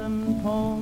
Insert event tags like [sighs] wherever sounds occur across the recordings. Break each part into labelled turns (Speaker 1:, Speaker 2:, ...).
Speaker 1: and poems.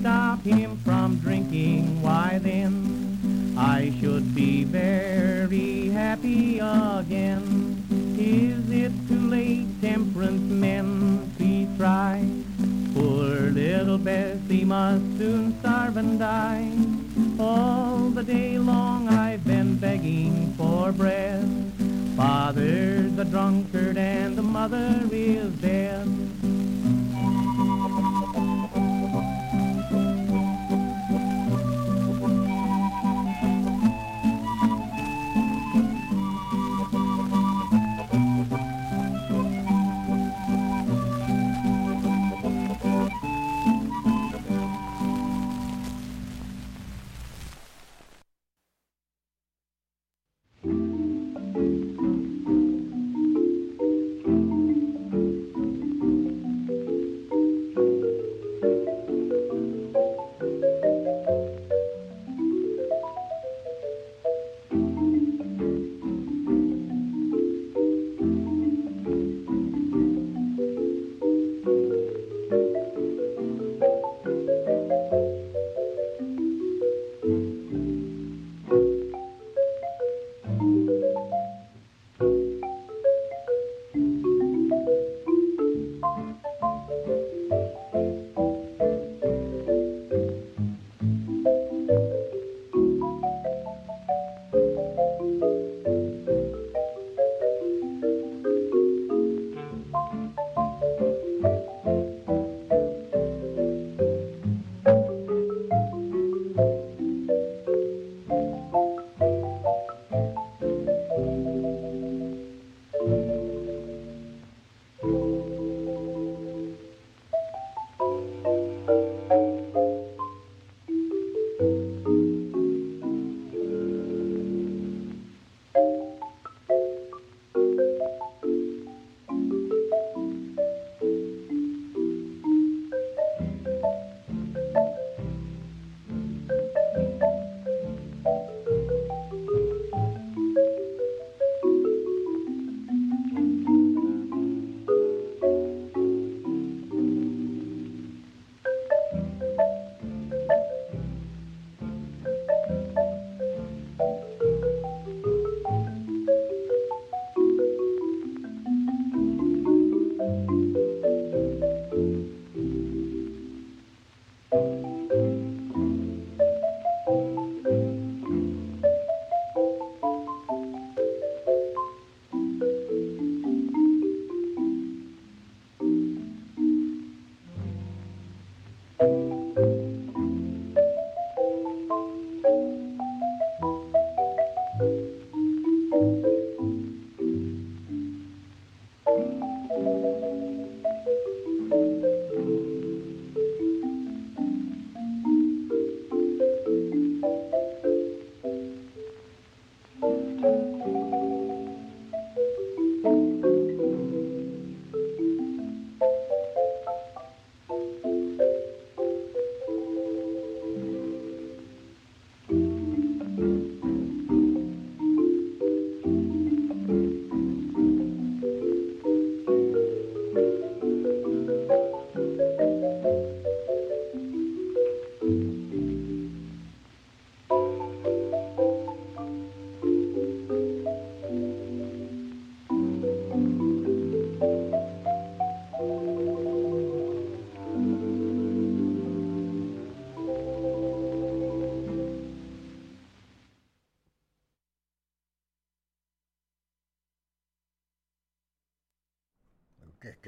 Speaker 1: stop him from drinking, why then I should be very happy again. Is it too late, temperance men? Please try. Poor little Bessie must soon starve and die. All the day long I've been begging for bread. Father's a drunkard and the mother is dead.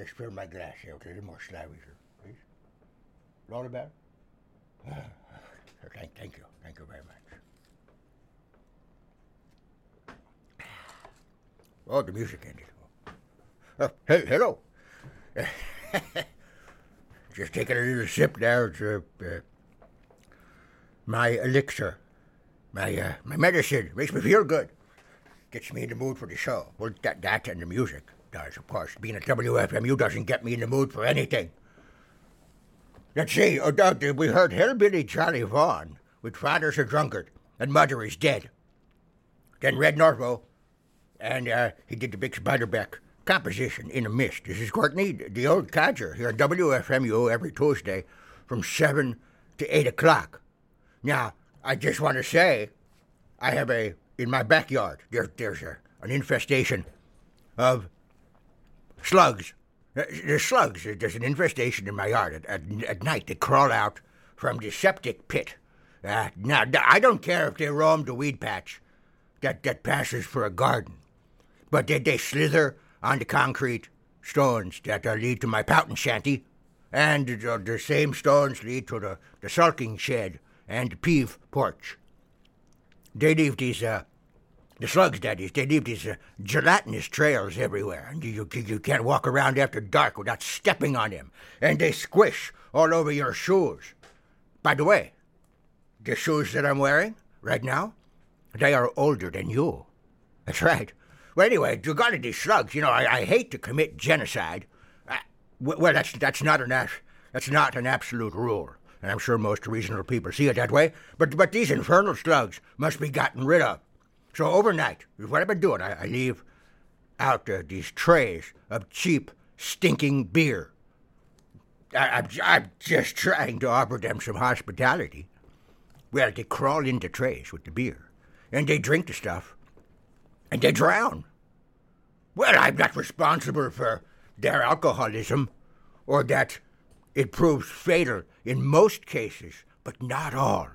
Speaker 2: Just, fill my glass here okay? a little more Slavisher, please. Roll it back. [sighs] thank, thank you. Thank you very much. Oh, the music ended. Oh, hey, hello. [laughs] Just taking a little sip now. It's uh, uh, my elixir, my uh, my medicine. Makes me feel good. Gets me in the mood for the show. Well, that, that and the music does, of course. Being at WFMU doesn't get me in the mood for anything. Let's see. Oh, we heard Hillbilly Charlie Vaughan with Father's a Drunkard and Mother is Dead. Then Red Norvo, and uh, he did the big Beiderbecke composition in a mist. This is Courtney, the old codger, here at WFMU every Tuesday from 7 to 8 o'clock. Now, I just want to say, I have a, in my backyard, there, there's a, an infestation of slugs. Uh, there's slugs. There's an infestation in my yard at, at, at night. They crawl out from the septic pit. Uh, now, I don't care if they roam the weed patch that, that passes for a garden, but they, they slither on the concrete stones that uh, lead to my pouting shanty, and uh, the same stones lead to the, the sulking shed and the peeve porch. They leave these, uh, the slugs, that is, they leave these uh, gelatinous trails everywhere, and you, you, you can't walk around after dark without stepping on them, and they squish all over your shoes. By the way, the shoes that I'm wearing right now, they are older than you. That's right. Well, anyway, regarding these slugs, you know, I, I hate to commit genocide. I, well, that's that's not an that's not an absolute rule, and I'm sure most reasonable people see it that way. But but these infernal slugs must be gotten rid of. So overnight, what I've been doing, I, I leave out uh, these trays of cheap, stinking beer. I, I'm, I'm just trying to offer them some hospitality. Well, they crawl into trays with the beer, and they drink the stuff, and they drown. Well, I'm not responsible for their alcoholism, or that it proves fatal in most cases, but not all.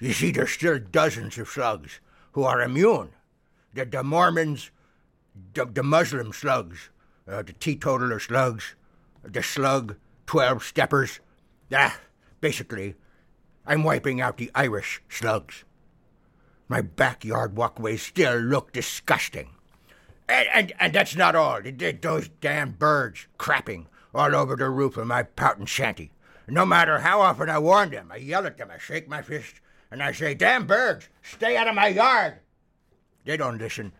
Speaker 2: You see, there's still dozens of slugs who are immune. The, the Mormons, the, the Muslim slugs, uh, the teetotaler slugs, the slug 12 steppers. Ah, basically, I'm wiping out the Irish slugs. My backyard walkways still look disgusting. And, and, and that's not all. Those damn birds crapping all over the roof of my pouting shanty. No matter how often I warn them, I yell at them, I shake my fist, and I say, Damn birds, stay out of my yard. They don't listen.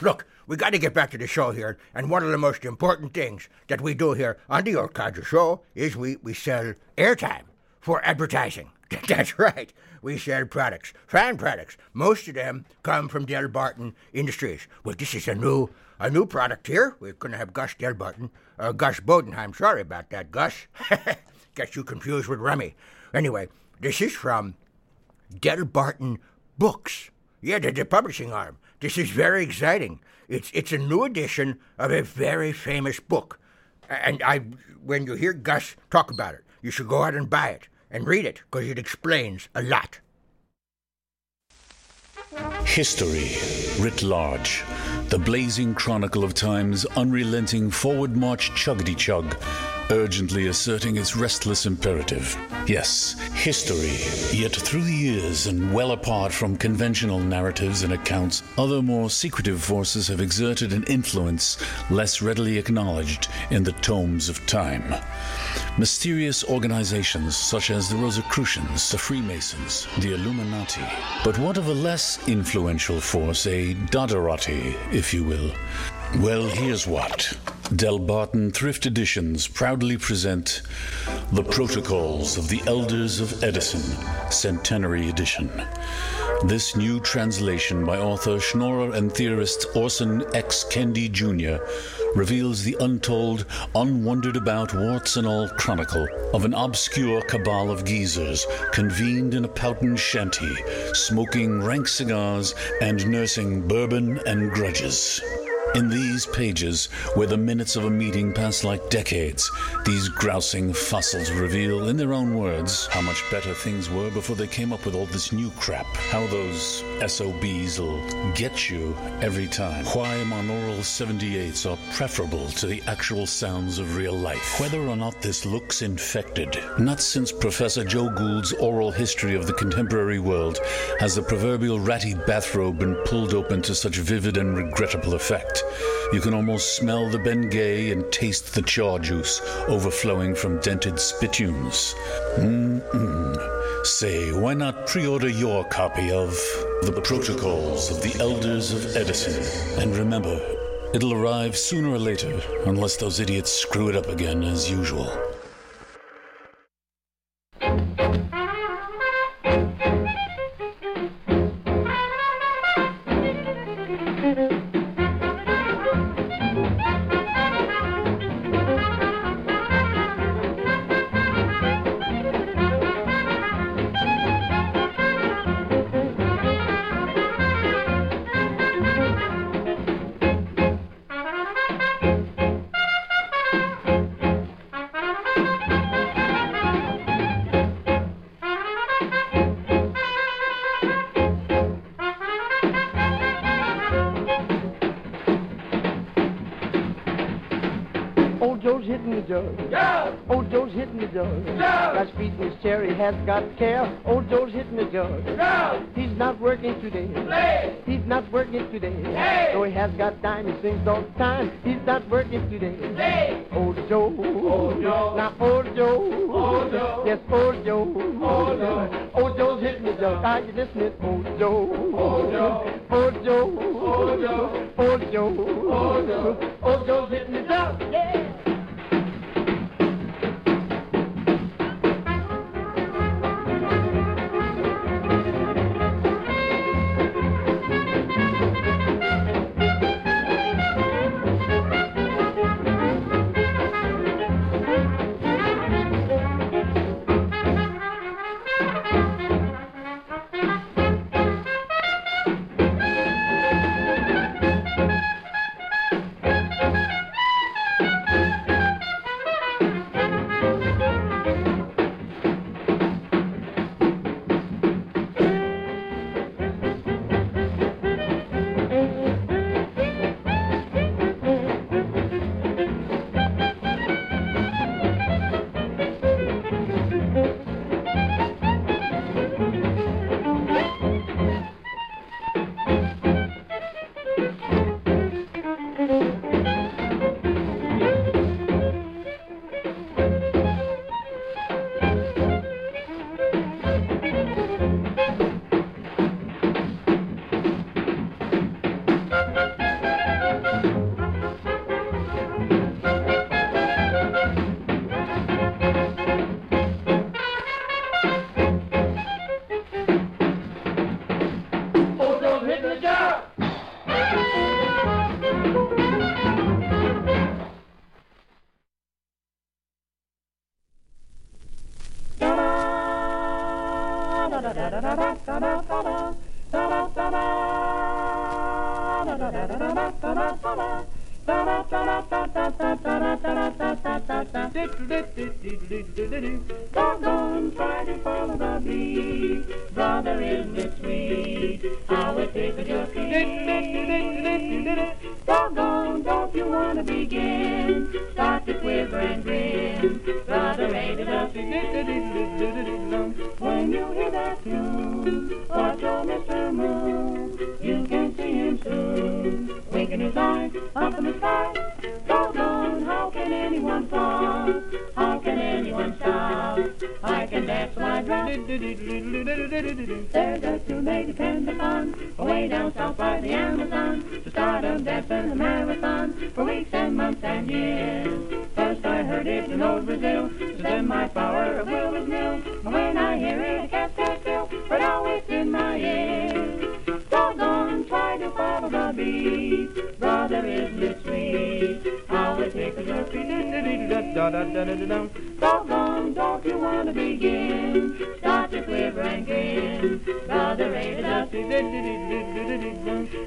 Speaker 2: Look, we got to get back to the show here, and one of the most important things that we do here on the Old Codger Show is we, we sell airtime for advertising. [laughs] That's right. We sell products, fan products. Most of them come from Delbarton Industries. Well, this is a new a new product here. We're going to have Gus Delbarton, uh, Gus Bodenheim. Sorry about that, Gus. [laughs] Got you confused with Remy. Anyway, this is from Delbarton Books. Yeah, the, the publishing arm. This is very exciting. It's it's a new edition of a very famous book, and I when you hear Gus talk about it, you should go out and buy it and read it because it explains a lot.
Speaker 3: History, writ large, the blazing chronicle of time's unrelenting forward march chuggity chug, urgently asserting its restless imperative. Yes, history, yet through the years and well apart from conventional narratives and accounts, other more secretive forces have exerted an influence less readily acknowledged in the tomes of time. Mysterious organizations such as the Rosicrucians, the Freemasons, the Illuminati. But what of a less influential force, a Dodderati, if you will? Well, here's what. Delbarton Thrift Editions proudly present The Protocols of the Elders of Edison, Centenary Edition. This new translation by author, schnorrer, and theorist Orson X. Kendi Jr. reveals the untold, unwondered about, warts and all chronicle of an obscure cabal of geezers convened in a pouting shanty, smoking rank cigars and nursing bourbon and grudges. In these pages, where the minutes of a meeting pass like decades, these grousing fossils reveal, in their own words, how much better things were before they came up with all this new crap. How those SOBs'll get you every time. Why monaural 78s are preferable to the actual sounds of real life. Whether or not this looks infected, not since Professor Joe Gould's oral history of the contemporary world has the proverbial ratty bathrobe been pulled open to such vivid and regrettable effect. You can almost smell the Bengay and taste the chaw juice overflowing from dented spittoons. Mm-mm. Say, why not pre-order your copy of The Protocols of the Elders of Edison? And remember, it'll arrive sooner or later, unless those idiots screw it up again as usual.
Speaker 4: Has got care. Old Joe's hitting the jug.
Speaker 5: Joe!
Speaker 4: He's not working today.
Speaker 5: Play!
Speaker 4: He's not working today.
Speaker 5: Hey!
Speaker 4: Though he has got time, he sings all the time. He's not working today.
Speaker 5: Play!
Speaker 4: Old Joe.
Speaker 5: Old Joe.
Speaker 4: Now old Joe.
Speaker 5: Old Joe.
Speaker 4: Yes, old Joe.
Speaker 5: Old Joe.
Speaker 4: Old Joe's hitting the jug. Are you listening? Old Joe.
Speaker 5: Old Joe.
Speaker 4: Old Joe.
Speaker 5: Old Joe.
Speaker 4: Old Joe.
Speaker 5: Old Joe.
Speaker 4: Old Joe's hitting the jug. Yeah.
Speaker 6: When you hear that tune, watch old Mr. Moon. You can see him soon. Winking his eyes up in the sky. Doggone, how can anyone fall? How can anyone stop? I can dance my drum. There's a tune they depend upon, away down south by the Amazon, to start them dancing a marathon for weeks and months and years. It in old Brazil, so then my power of will is nil. And when I hear it, I can't stand but now it's in my ears. Doggone, try to follow the beat, brother, isn't it sweet? How it tickles your feet. Doggone, don't you want to begin? Start to quiver and grin. Brother, it a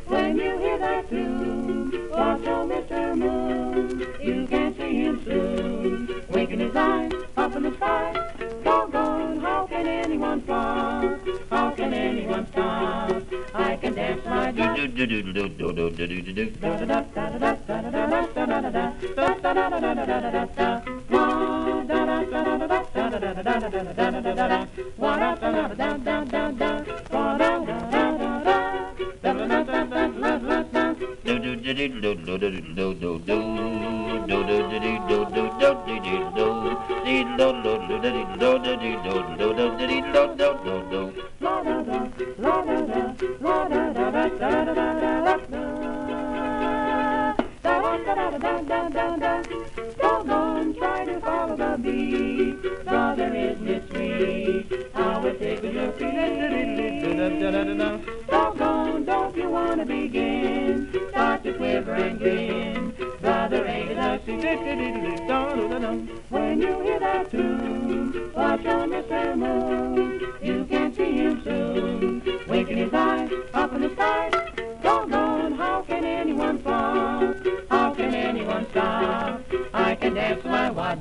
Speaker 6: When you hear that tune, watch old Mr. Moon. You can see him soon, winking his eyes up in the sky. Doggone, how can anyone fly? How can anyone stop? I Try to follow the beat. Brother, isn't it sweet? How it tickles your feet. Doggone, don't you want to begin? Start to quiver and grin. Brother, ain't it a secret? When you hear that tune, watch on Mr. Moon. You can see him soon. Winking his eyes up in the sky. Doggone, how can anyone fall? How can anyone stop? I can dance my wa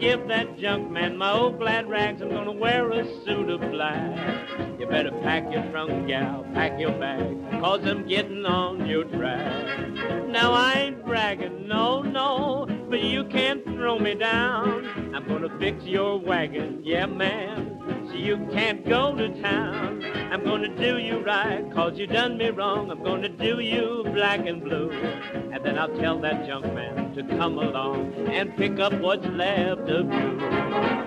Speaker 7: give that junk man my old glad rags. I'm gonna wear a suit of black. You better pack your trunk, gal, pack your bag, cause I'm getting on your track. Now I ain't bragging, no, no, but you can't throw me down. I'm gonna fix your wagon, yeah, man you can't go to town. I'm gonna do you right, cause you done me wrong. I'm gonna do you black and blue. And then I'll tell that junk man to come along and pick up what's left of you.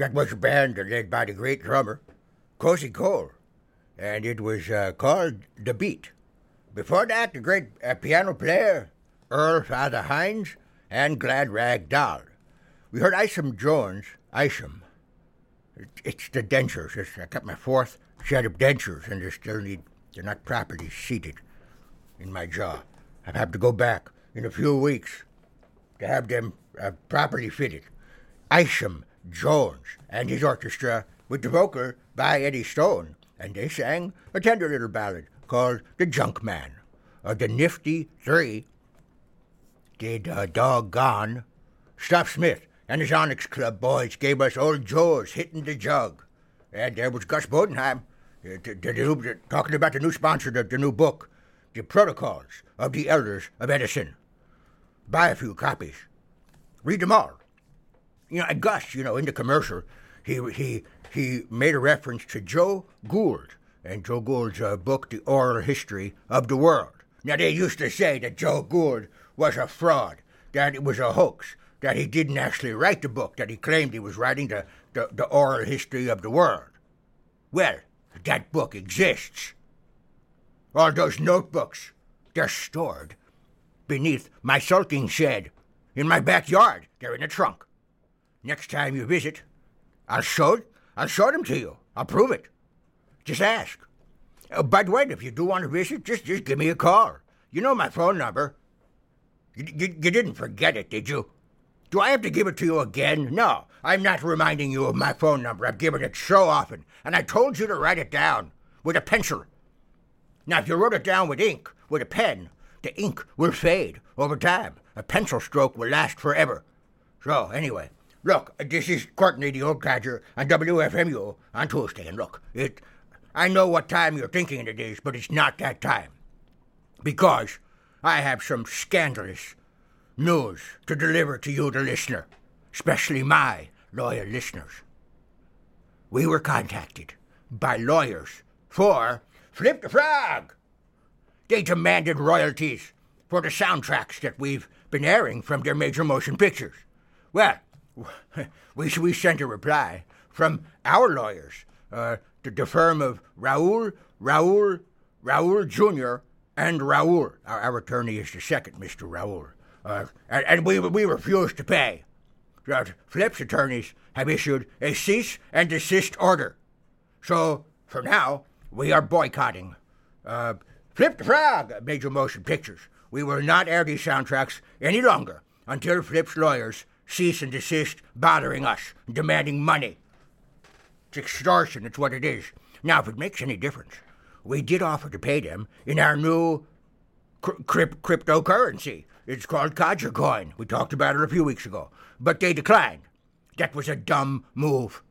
Speaker 2: That was a band led by the great drummer, Cozy Cole, and it was uh, called The Beat. Before that, the great uh, piano player, Earl Father Hines, and Glad Rag Doll. We heard Isham Jones, Isham. It's the dentures. It's, I got my fourth set of dentures, and they still need, they're not properly seated in my jaw. I have to go back in a few weeks to have them uh, properly fitted. Isham Jones and his orchestra with the vocal by Eddie Stone, and they sang a tender little ballad called The Junk Man, or The Nifty Three. Did uh, doggone Stuff Smith and his Onyx Club boys gave us Old Joe's hitting the jug. And there was Gus Bodenheim uh, the, the, the, talking about the new sponsor, the, the new book, The Protocols of the Elders of Edison. Buy a few copies. Read them all you know, Gus, you know, in the commercial, he he he made a reference to Joe Gould and Joe Gould's uh, book, The Oral History of the World. Now they used to say that Joe Gould was a fraud, that it was a hoax, that he didn't actually write the book, that he claimed he was writing the, the, the oral history of the world. Well, that book exists. All those notebooks, they're stored beneath my sulking shed in my backyard. They're in a trunk. Next time you visit, I'll show I'll show them to you. I'll prove it. Just ask. Uh, by the way, if you do want to visit, just just give me a call. You know my phone number. You, you, you didn't forget it, did you? Do I have to give it to you again? No, I'm not reminding you of my phone number. I've given it so often, and I told you to write it down with a pencil. Now, if you wrote it down with ink, with a pen, the ink will fade over time. A pencil stroke will last forever. So, anyway, Look, this is Courtney the Old Codger on WFMU on Tuesday, and look, it. I know what time you're thinking it is, but it's not that time. Because I have some scandalous news to deliver to you, the listener, especially my loyal listeners. We were contacted by lawyers for Flip the Frog. They demanded royalties for the soundtracks that we've been airing from their major motion pictures. Well, [laughs] we, we sent a reply from our lawyers, uh, to the firm of Raoul, Raoul, Raoul Jr., and Raoul. Our, our attorney is the second Mr. Raoul. Uh, and, and we, we refuse to pay. Uh, Flip's attorneys have issued a cease and desist order. So, for now, we are boycotting. Uh, Flip the Frog, Major Motion Pictures. We will not air these soundtracks any longer until Flip's lawyers cease and desist bothering us, demanding money. It's extortion, it's what it is. Now, if it makes any difference, we did offer to pay them in our new crypt- cryptocurrency. It's called Codger Coin. We talked about it a few weeks ago. But they declined. That was a dumb move.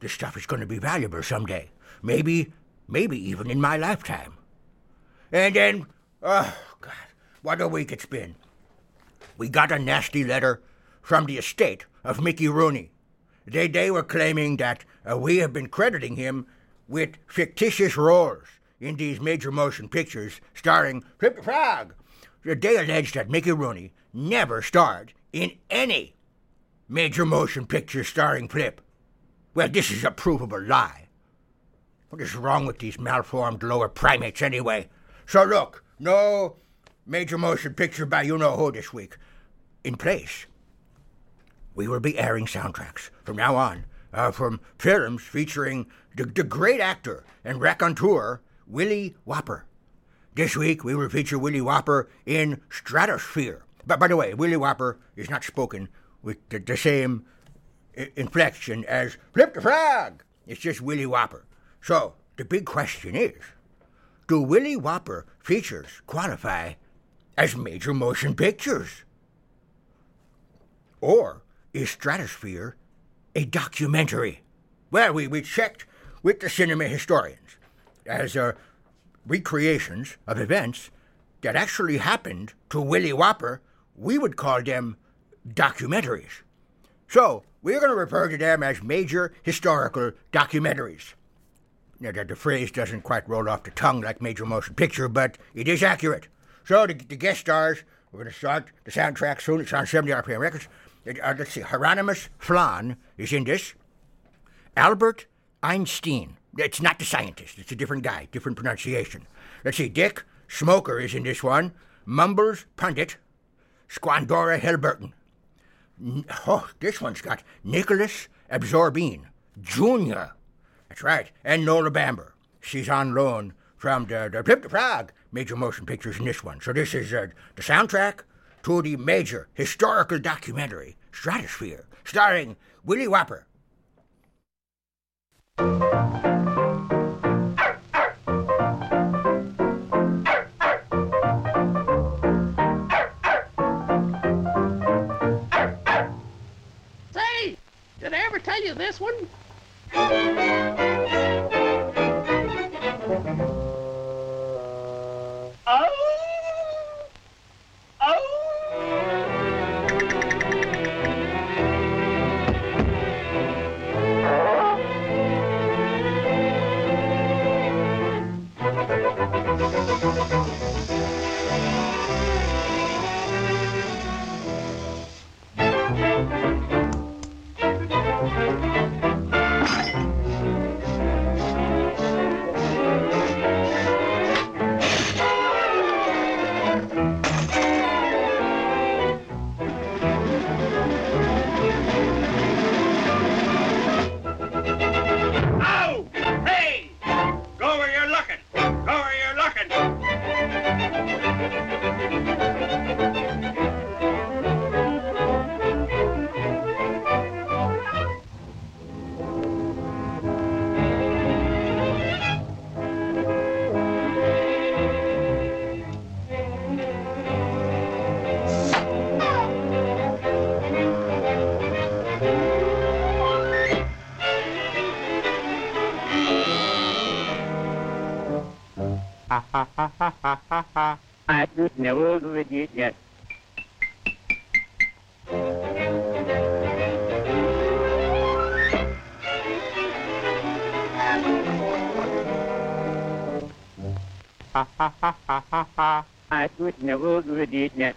Speaker 2: This stuff is going to be valuable someday. Maybe, maybe even in my lifetime. And then, oh, God, what a week it's been. We got a nasty letter from the estate of Mickey Rooney. They, they were claiming that uh, we have been crediting him with fictitious roles in these major motion pictures starring Flip the Frog. They alleged that Mickey Rooney never starred in any major motion picture starring Flip. Well, this is a provable lie. What is wrong with these malformed lower primates anyway? So look, no major motion picture by you know who this week. In place, we will be airing soundtracks from now on uh, from films featuring the, the great actor and raconteur Willie Whopper. This week we will feature Willie Whopper in Stratosphere. But by the way, Willie Whopper is not spoken with the, the same inflection as Flip the Frog. It's just Willie Whopper. So the big question is do Willie Whopper features qualify as major motion pictures? Or is Stratosphere a documentary? Well, we, we checked with the cinema historians as uh, recreations of events that actually happened to Willie Whopper. We would call them documentaries. So, we're going to refer to them as major historical documentaries. Now, that the phrase doesn't quite roll off the tongue like major motion picture, but it is accurate. So, the, the guest stars, we're going to start the soundtrack soon. It's on 70 RPM Records. Uh, let's see, Hieronymus Flan is in this. Albert Einstein. It's not the scientist, it's a different guy, different pronunciation. Let's see, Dick Smoker is in this one. Mumbles Pundit. Squandora Helberton. Oh, this one's got Nicholas Absorbine Jr. That's right. And Nola Bamber. She's on loan from the, the Trip major motion pictures in this one. So this is uh, the soundtrack to the major historical documentary, Stratosphere, starring Willie Whopper.
Speaker 8: Say, did I ever tell you this one?
Speaker 7: I just never do it yet. I just never do it yet.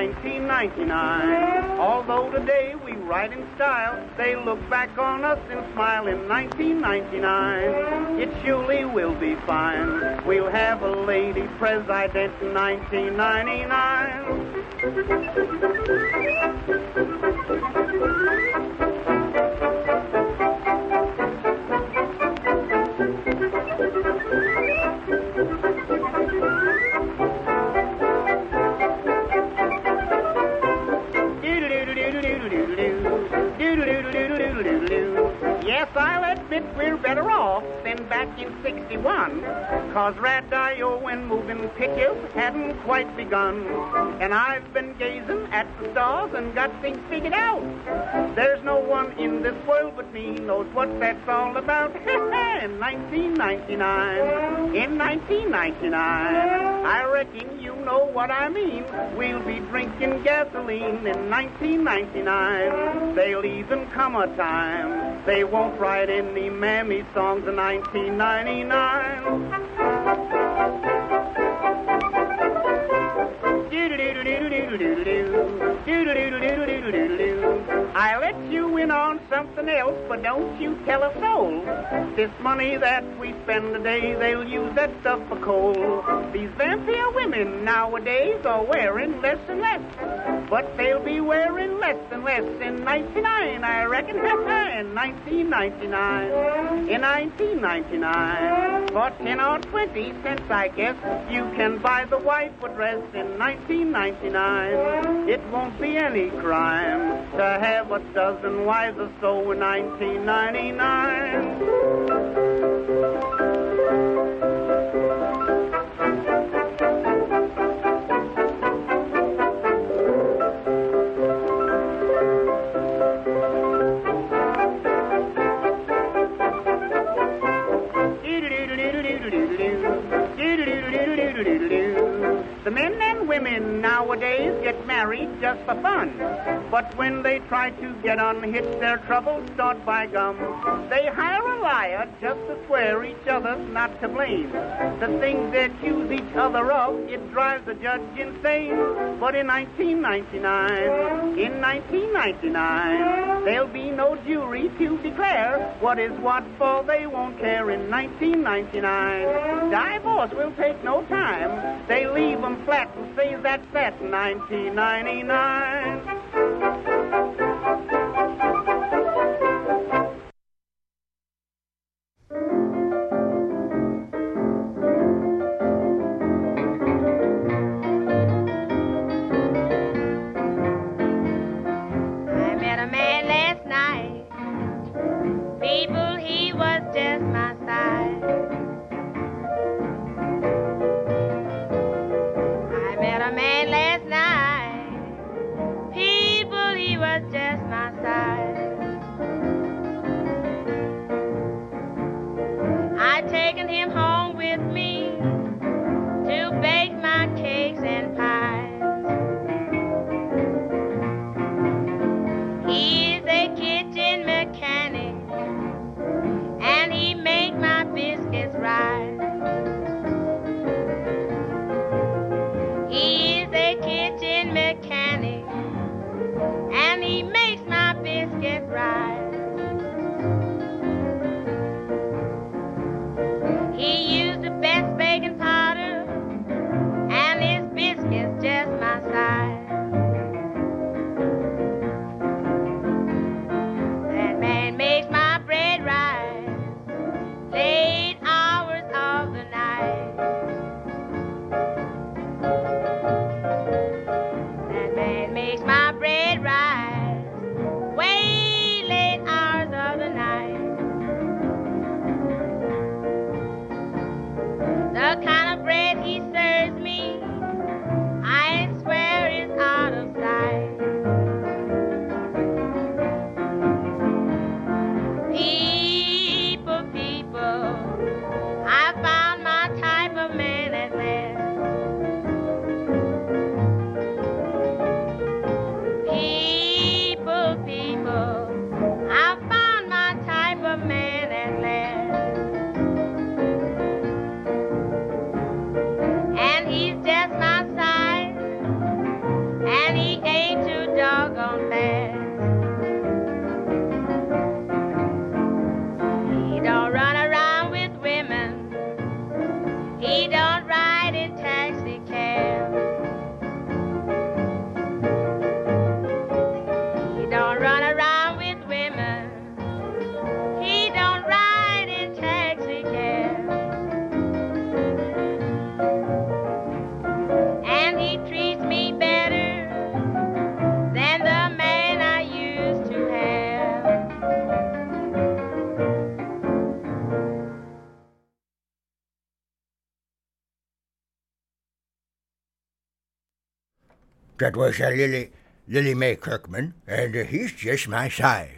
Speaker 9: 1999, Although today we write in style, they look back on us and smile in 1999. It surely will be fine. We'll have a lady president in 1999. 61. Cause radio and oh, moving pictures hadn't quite begun. And I've been gazing at the stars and got things figured out. There's no one in this world but me knows what that's all about. [laughs] in 1999, in 1999, I reckon know what I mean. We'll be drinking gasoline in 1999. They'll even come a time they won't write any mammy songs in 1999. On something else, but don't you tell a soul. This money that we spend today, they'll use that stuff for coal. These vampire women nowadays are wearing less and less, but they'll be wearing less and less in 99, I reckon. [laughs] in 1999, in 1999, for 10 or 20 cents, I guess, you can buy the wife a dress in 1999. It won't be any crime to have a dozen wives or so 1999. For fun. But when they try to get unhitched, their troubles start by gum. They hire a liar just to swear each other's not to blame. The things they accuse each other of, it drives the judge insane. But in 1999, in 1999, there'll be no jury to declare what is what, for they won't care in 1999. Divorce will take no time. They leave 'em flat and say that's that 1999
Speaker 10: time. That
Speaker 2: was uh, Lily, Lily Mae Kirkman, and he's just my size.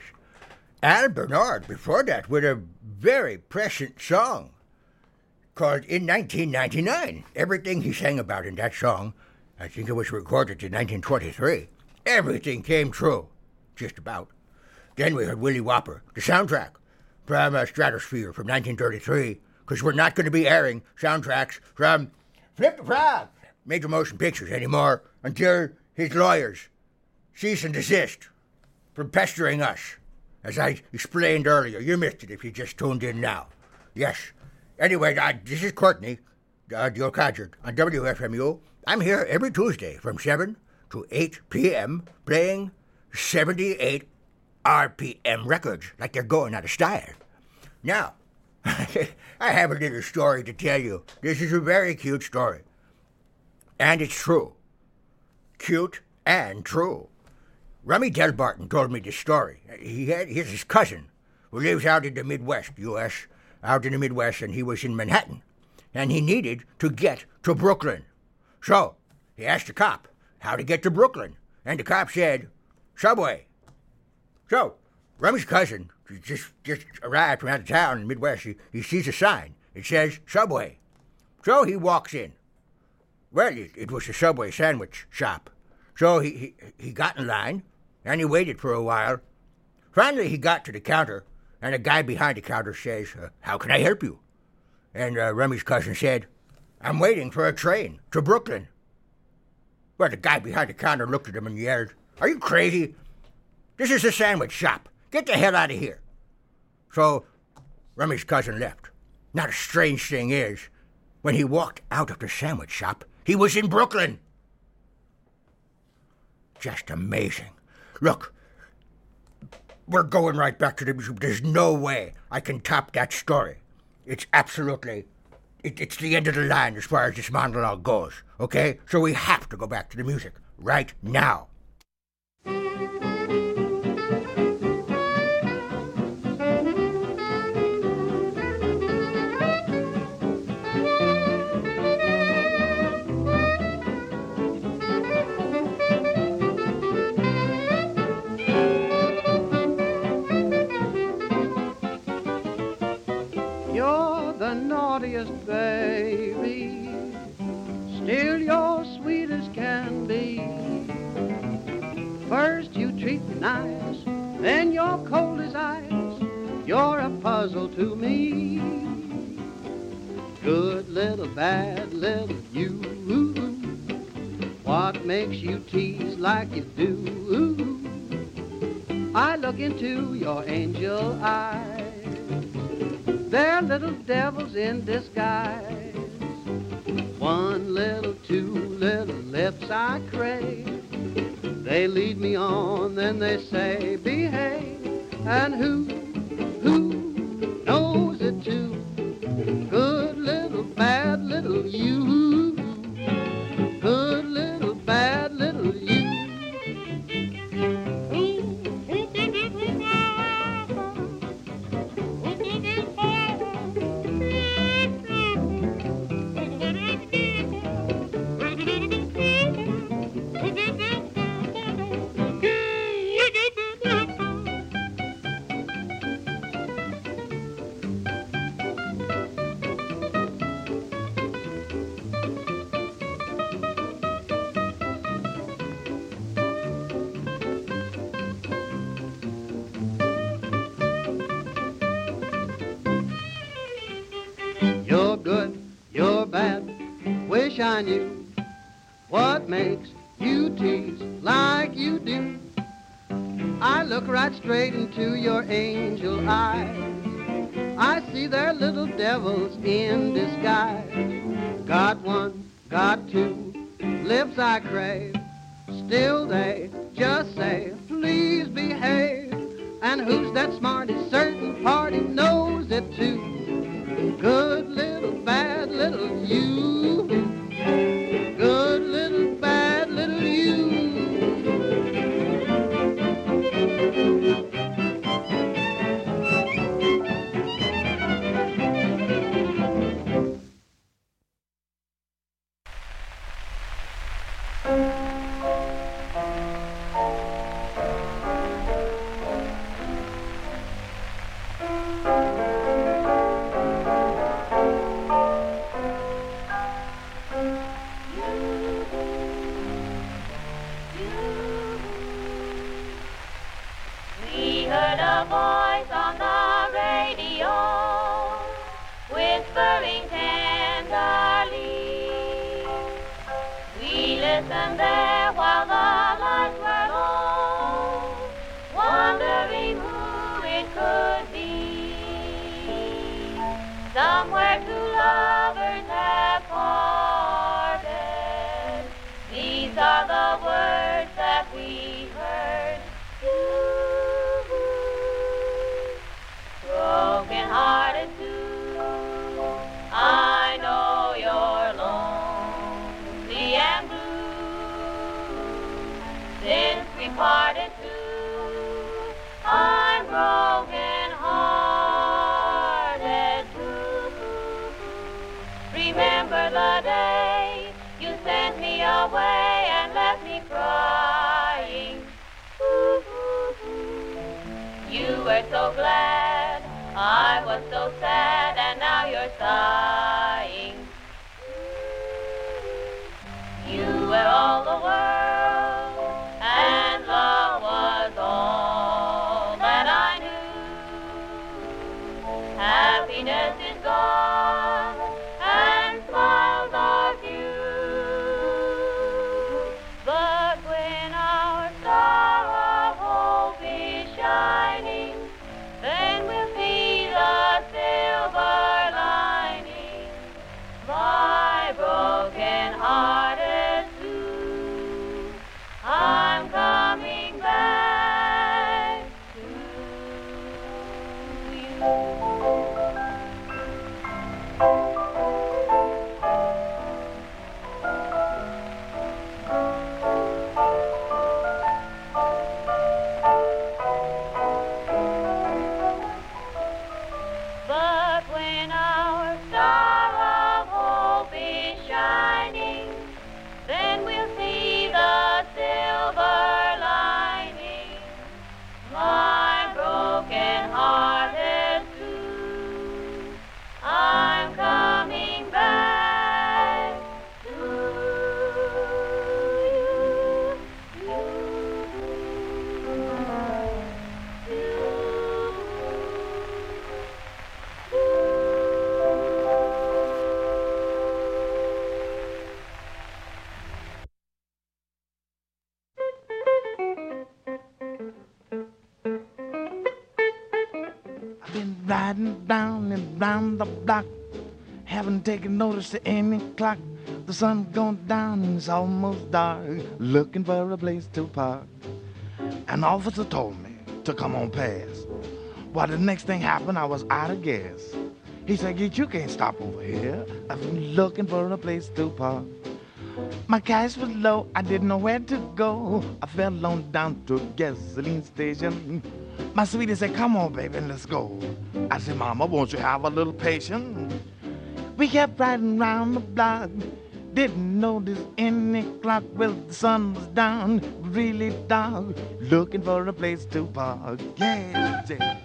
Speaker 2: Al Bernard before that with a very prescient song called In 1999. Everything he sang about in that song, I think it was recorded in 1923, everything came true. Just about. Then we heard Willie Whopper, the soundtrack from uh, Stratosphere from 1933, because we're not going to be airing soundtracks from Flip the Frog, Major Motion Pictures anymore until his lawyers cease and desist from pestering us. As I explained earlier, you missed it if you just tuned in now. Yes. Anyway, uh, this is Courtney, uh, old on WFMU. I'm here every Tuesday from 7 to 8 p.m. playing 78 RPM records like they're going out of style. Now, [laughs] I have a little story to tell you. This is a very cute story. And it's true. Cute and true. Rummy Delbarton told me this story. He had he's his cousin who lives out in the Midwest, U.S., out in the Midwest, and he was in Manhattan. And he needed to get to Brooklyn. So he asked the cop how to get to Brooklyn. And the cop said, Subway. So Rummy's cousin just just arrived from out of town in the Midwest. He, he sees a sign. It says Subway. So he walks in. Well, it, it was a Subway sandwich shop. So he, he, he got in line, and he waited for a while. Finally, he got to the counter, and the guy behind the counter says, uh, How can I help you? And uh, Rummy's cousin said, I'm waiting for a train to Brooklyn. Well, the guy behind the counter looked at him and yelled, Are you crazy? This is a sandwich shop. Get the hell out of here. So Rummy's cousin left. Now, the strange thing is, when he walked out of the sandwich shop, he was in Brooklyn. Just amazing. Look, we're going right back to the museum. There's no way I can top that story. It's absolutely, it, it's the end of the line as far as this monologue goes, okay? So we have to go back to the music right now.
Speaker 11: Naughtiest baby, still you're sweet as can be. First you treat me nice, then you're cold as ice. You're a puzzle to me. Good little bad little you. What makes you tease like you do? I look into your angel eyes. They're little devils in disguise. One little, two little lips I crave. They lead me on, then they say, behave. And who, What makes you tease like you do. I look right straight into your angel eyes. I see their little devils in disguise. Got one, got two, lips I crave.
Speaker 10: So glad, I was so sad, and now you're sighing. You were all the world
Speaker 12: taken notice to any clock. The sun going down it's almost dark, looking for a place to park. An officer told me to come on past. Why, the next thing happened, I was out of gas. He said, you can't stop over here. I've been looking for a place to park. My cash was low, I didn't know where to go. I fell on down to a gasoline station. My sweetie said, Come on, baby, let's go. I said, Mama, won't you have a little patience? We kept riding round the block. Didn't notice any clock. Well, the sun was down, really dark. Looking for a place to park. Yeah, yeah.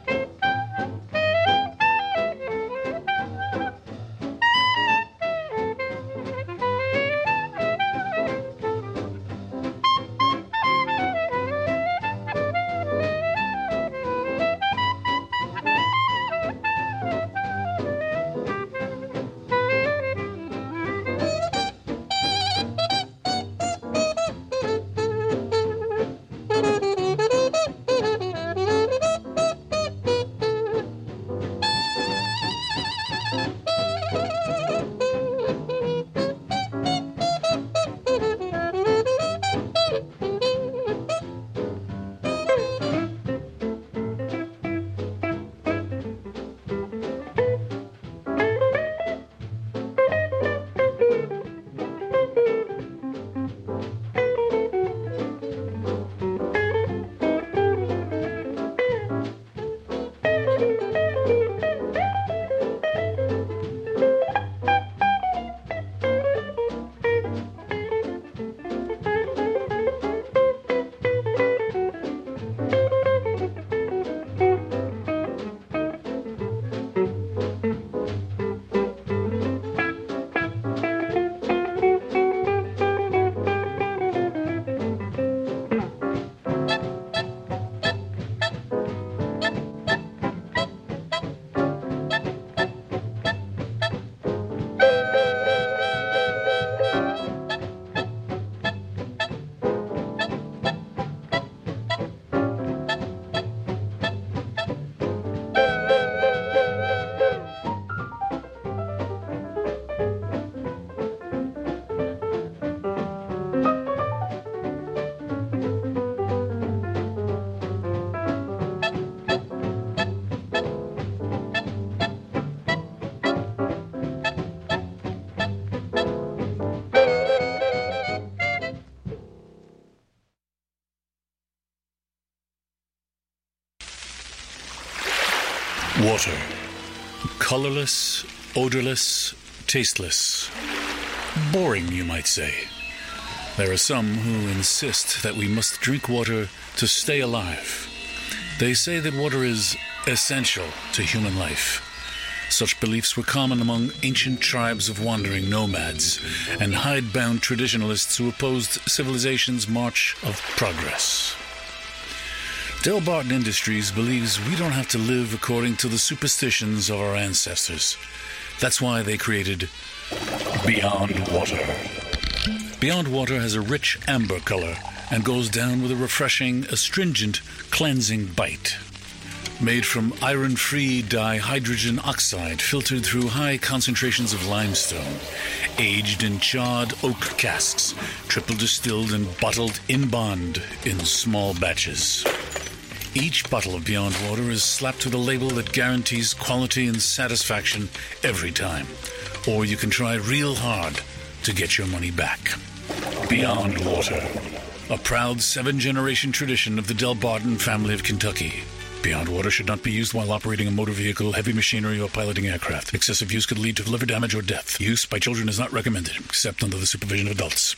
Speaker 3: Water. Colorless, odorless, tasteless. Boring, you might say. There are some who insist that we must drink water to stay alive. They say that water is essential to human life. Such beliefs were common among ancient tribes of wandering nomads and hidebound traditionalists who opposed civilization's march of progress. Delbarton Industries believes we don't have to live according to the superstitions of our ancestors. That's why they created Beyond Water. Beyond Water has a rich amber color and goes down with a refreshing, astringent, cleansing bite. Made from iron free dihydrogen oxide filtered through high concentrations of limestone, aged in charred oak casks, triple distilled and bottled in bond in small batches. Each bottle of Beyond Water is slapped with a label that guarantees quality and satisfaction every time. Or you can try real hard to get your money back. Beyond Water, a proud seven generation tradition of the Delbarton family of Kentucky. Beyond Water should not be used while operating a motor vehicle, heavy machinery, or piloting aircraft. Excessive use could lead to liver damage or death. Use by children is not recommended, except under the supervision of adults.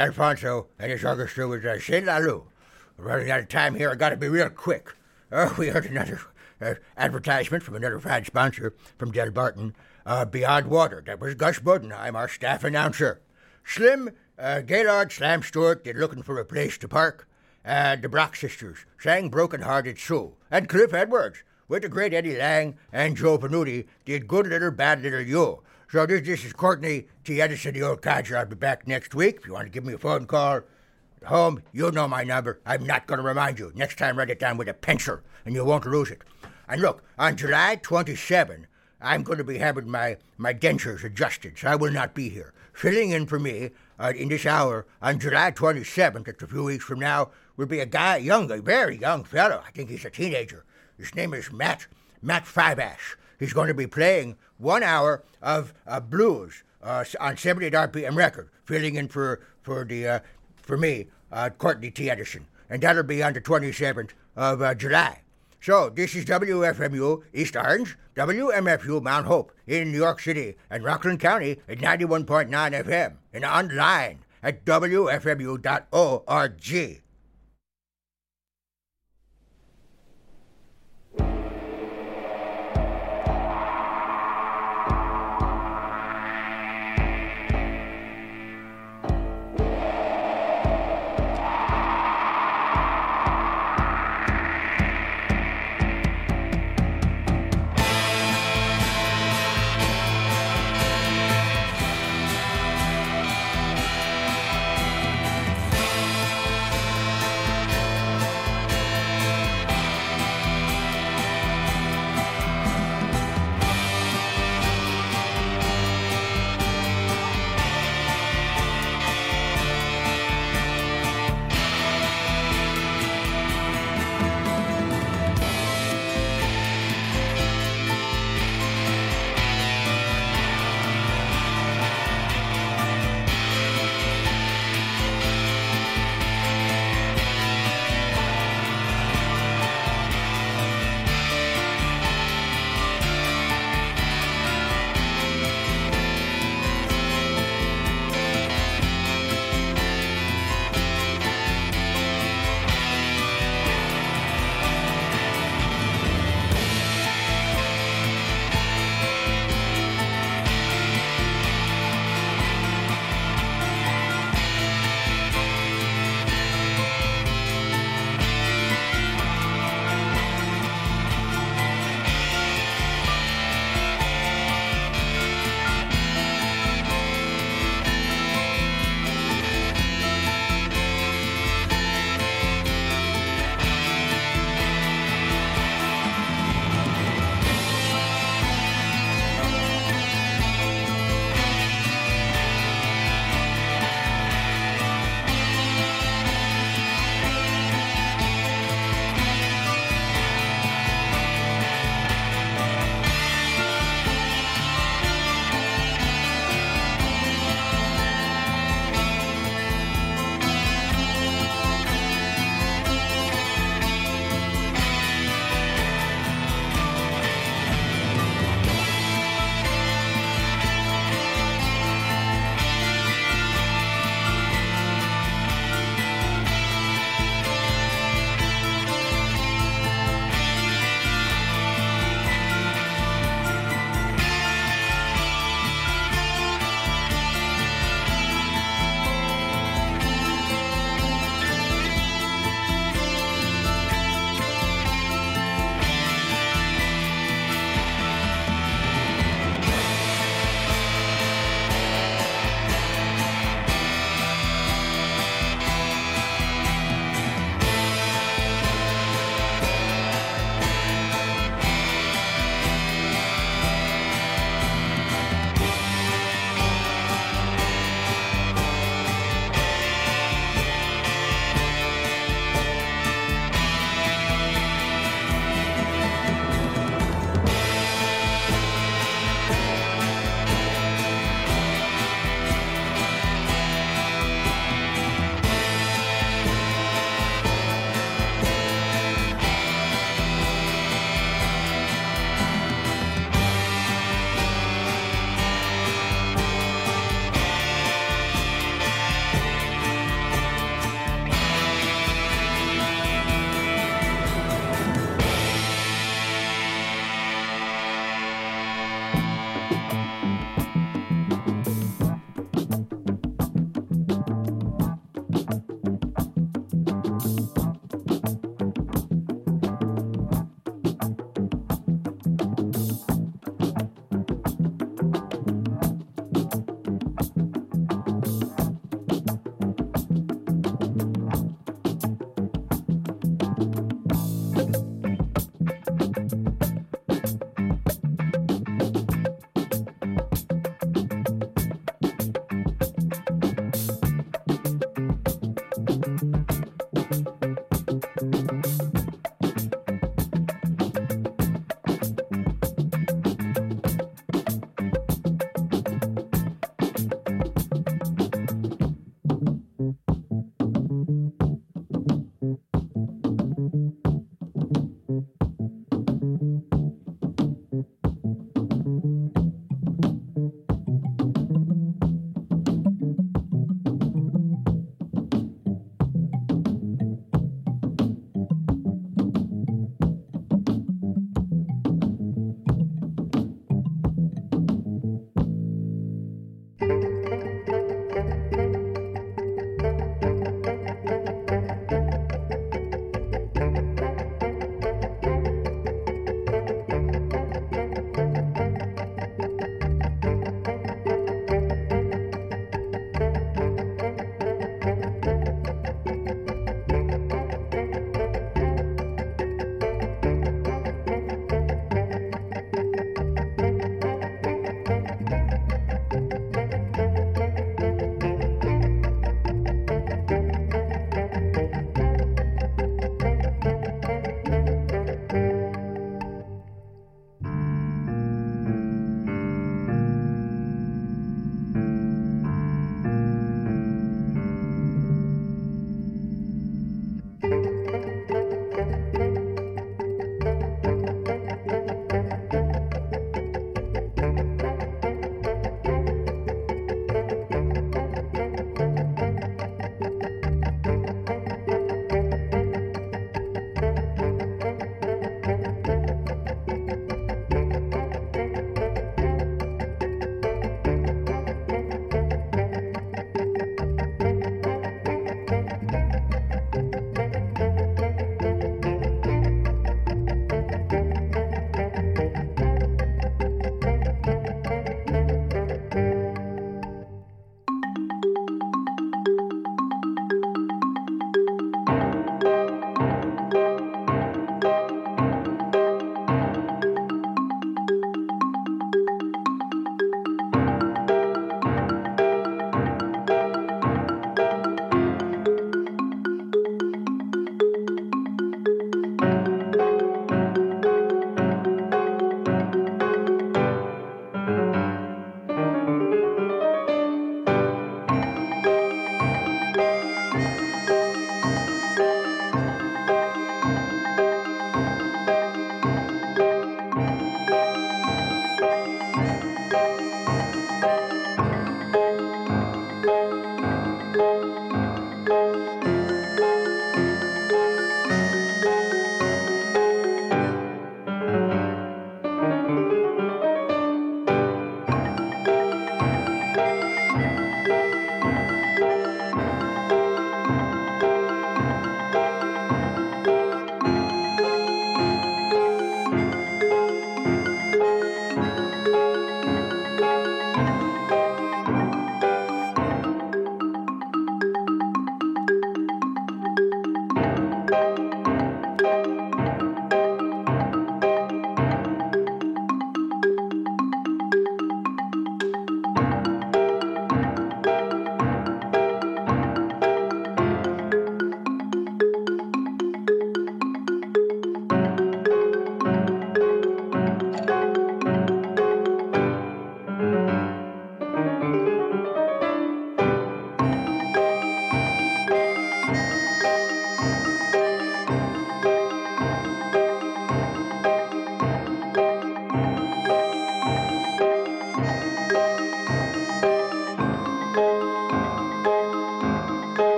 Speaker 2: Alfonso and his orchestra was uh, Shin Lalu. Running out of time here. I got to be real quick. Uh, we heard another uh, advertisement from another fine sponsor from Delbarton. Uh, Beyond Water. That was Gus Budenheim, our staff announcer. Slim, uh, Gaillard, Slam Stewart, they're looking for a place to park. And the Brox sisters sang Broken Hearted Soul. And Cliff Edwards, with the great Eddie Lang and Joe Venuti, did Good Little Bad Little You. So this, this is Courtney T. Edison, the old codger. I'll be back next week. If you want to give me a phone call at home, you know my number. I'm not going to remind you. Next time, write it down with a pencil, and you won't lose it. And look, on July 27, I'm going to be having my, my dentures adjusted, so I will not be here. Filling in for me uh, in this hour on July 27th, that's a few weeks from now, will be a guy, young, a very young fellow. I think he's a teenager. His name is Matt, Matt Fiveash. He's going to be playing one hour of uh, blues uh, on 78 RPM record, filling in for, for, the, uh, for me, uh, Courtney T. Edison. And that'll be on the 27th of uh, July. So this is WFMU East Orange, WMFU Mount Hope in New York City and Rockland County at 91.9 FM and online at WFMU.org.